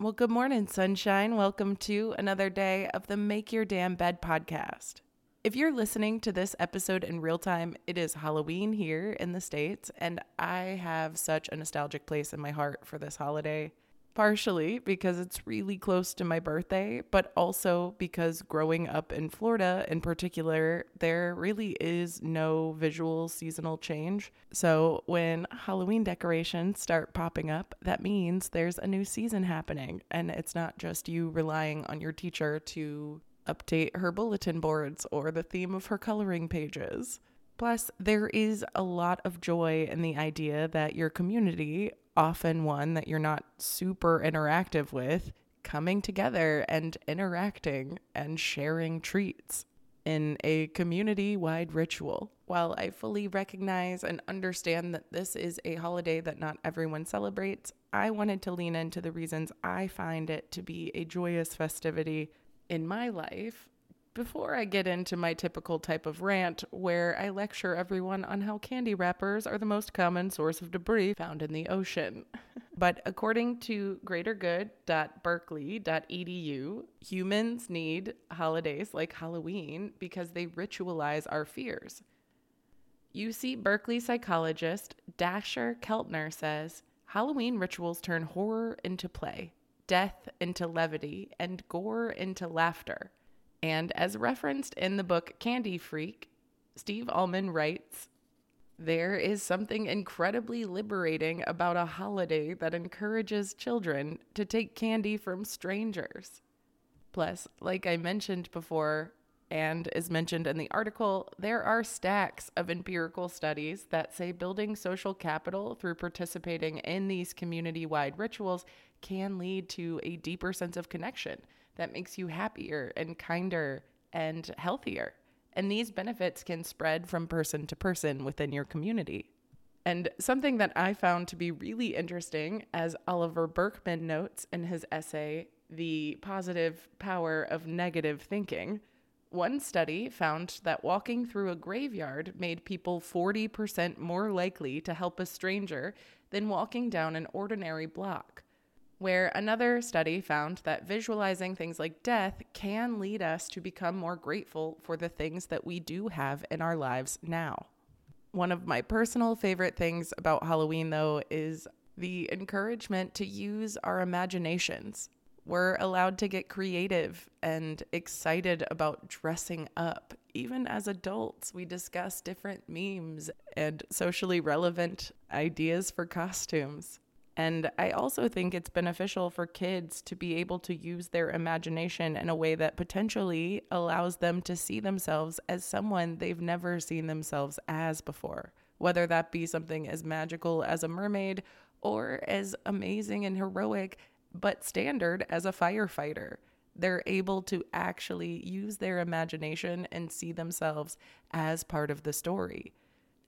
Well, good morning, sunshine. Welcome to another day of the Make Your Damn Bed podcast. If you're listening to this episode in real time, it is Halloween here in the States, and I have such a nostalgic place in my heart for this holiday. Partially because it's really close to my birthday, but also because growing up in Florida in particular, there really is no visual seasonal change. So when Halloween decorations start popping up, that means there's a new season happening. And it's not just you relying on your teacher to update her bulletin boards or the theme of her coloring pages. Plus, there is a lot of joy in the idea that your community often one that you're not super interactive with, coming together and interacting and sharing treats in a community wide ritual. While I fully recognize and understand that this is a holiday that not everyone celebrates, I wanted to lean into the reasons I find it to be a joyous festivity in my life before I get into my typical type of rant, where I lecture everyone on how candy wrappers are the most common source of debris found in the ocean. but according to greatergood.berkeley.edu, humans need holidays like Halloween because they ritualize our fears. UC Berkeley psychologist Dacher Keltner says Halloween rituals turn horror into play, death into levity, and gore into laughter. And as referenced in the book Candy Freak, Steve Almond writes There is something incredibly liberating about a holiday that encourages children to take candy from strangers. Plus, like I mentioned before, and is mentioned in the article, there are stacks of empirical studies that say building social capital through participating in these community wide rituals can lead to a deeper sense of connection that makes you happier and kinder and healthier. And these benefits can spread from person to person within your community. And something that I found to be really interesting, as Oliver Burkeman notes in his essay, The Positive Power of Negative Thinking, one study found that walking through a graveyard made people 40% more likely to help a stranger than walking down an ordinary block. Where another study found that visualizing things like death can lead us to become more grateful for the things that we do have in our lives now. One of my personal favorite things about Halloween, though, is the encouragement to use our imaginations. We're allowed to get creative and excited about dressing up. Even as adults, we discuss different memes and socially relevant ideas for costumes. And I also think it's beneficial for kids to be able to use their imagination in a way that potentially allows them to see themselves as someone they've never seen themselves as before, whether that be something as magical as a mermaid or as amazing and heroic but standard as a firefighter. They're able to actually use their imagination and see themselves as part of the story.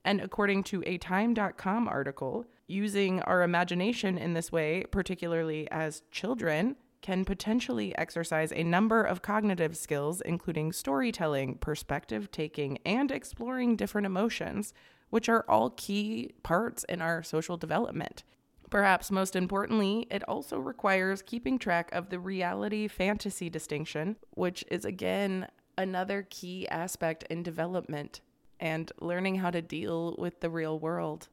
And according to a Time.com article, using our imagination in this way, particularly as children, can potentially exercise a number of cognitive skills, including storytelling, perspective taking, and exploring different emotions, which are all key parts in our social development. Perhaps most importantly, it also requires keeping track of the reality fantasy distinction, which is again another key aspect in development and learning how to deal with the real world.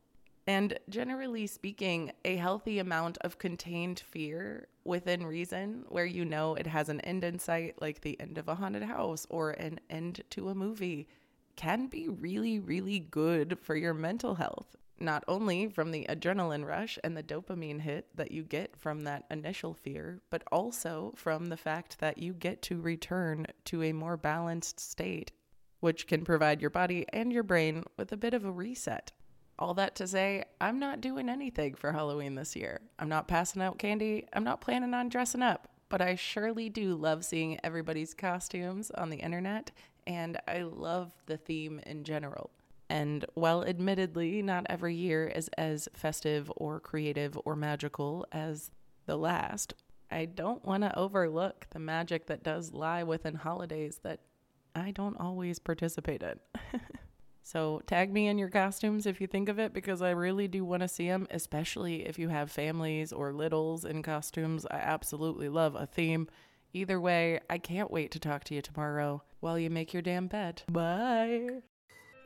And generally speaking, a healthy amount of contained fear within reason, where you know it has an end in sight, like the end of a haunted house or an end to a movie, can be really, really good for your mental health not only from the adrenaline rush and the dopamine hit that you get from that initial fear, but also from the fact that you get to return to a more balanced state, which can provide your body and your brain with a bit of a reset. All that to say, I'm not doing anything for Halloween this year. I'm not passing out candy. I'm not planning on dressing up, but I surely do love seeing everybody's costumes on the internet, and I love the theme in general. And while admittedly not every year is as festive or creative or magical as the last, I don't want to overlook the magic that does lie within holidays that I don't always participate in. so tag me in your costumes if you think of it, because I really do want to see them, especially if you have families or littles in costumes. I absolutely love a theme. Either way, I can't wait to talk to you tomorrow while you make your damn bed. Bye.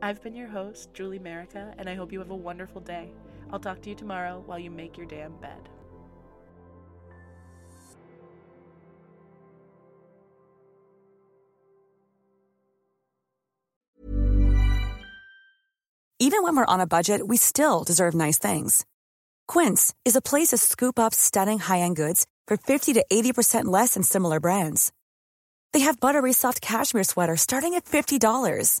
I've been your host, Julie Merica, and I hope you have a wonderful day. I'll talk to you tomorrow while you make your damn bed. Even when we're on a budget, we still deserve nice things. Quince is a place to scoop up stunning high end goods for 50 to 80% less than similar brands. They have buttery soft cashmere sweaters starting at $50,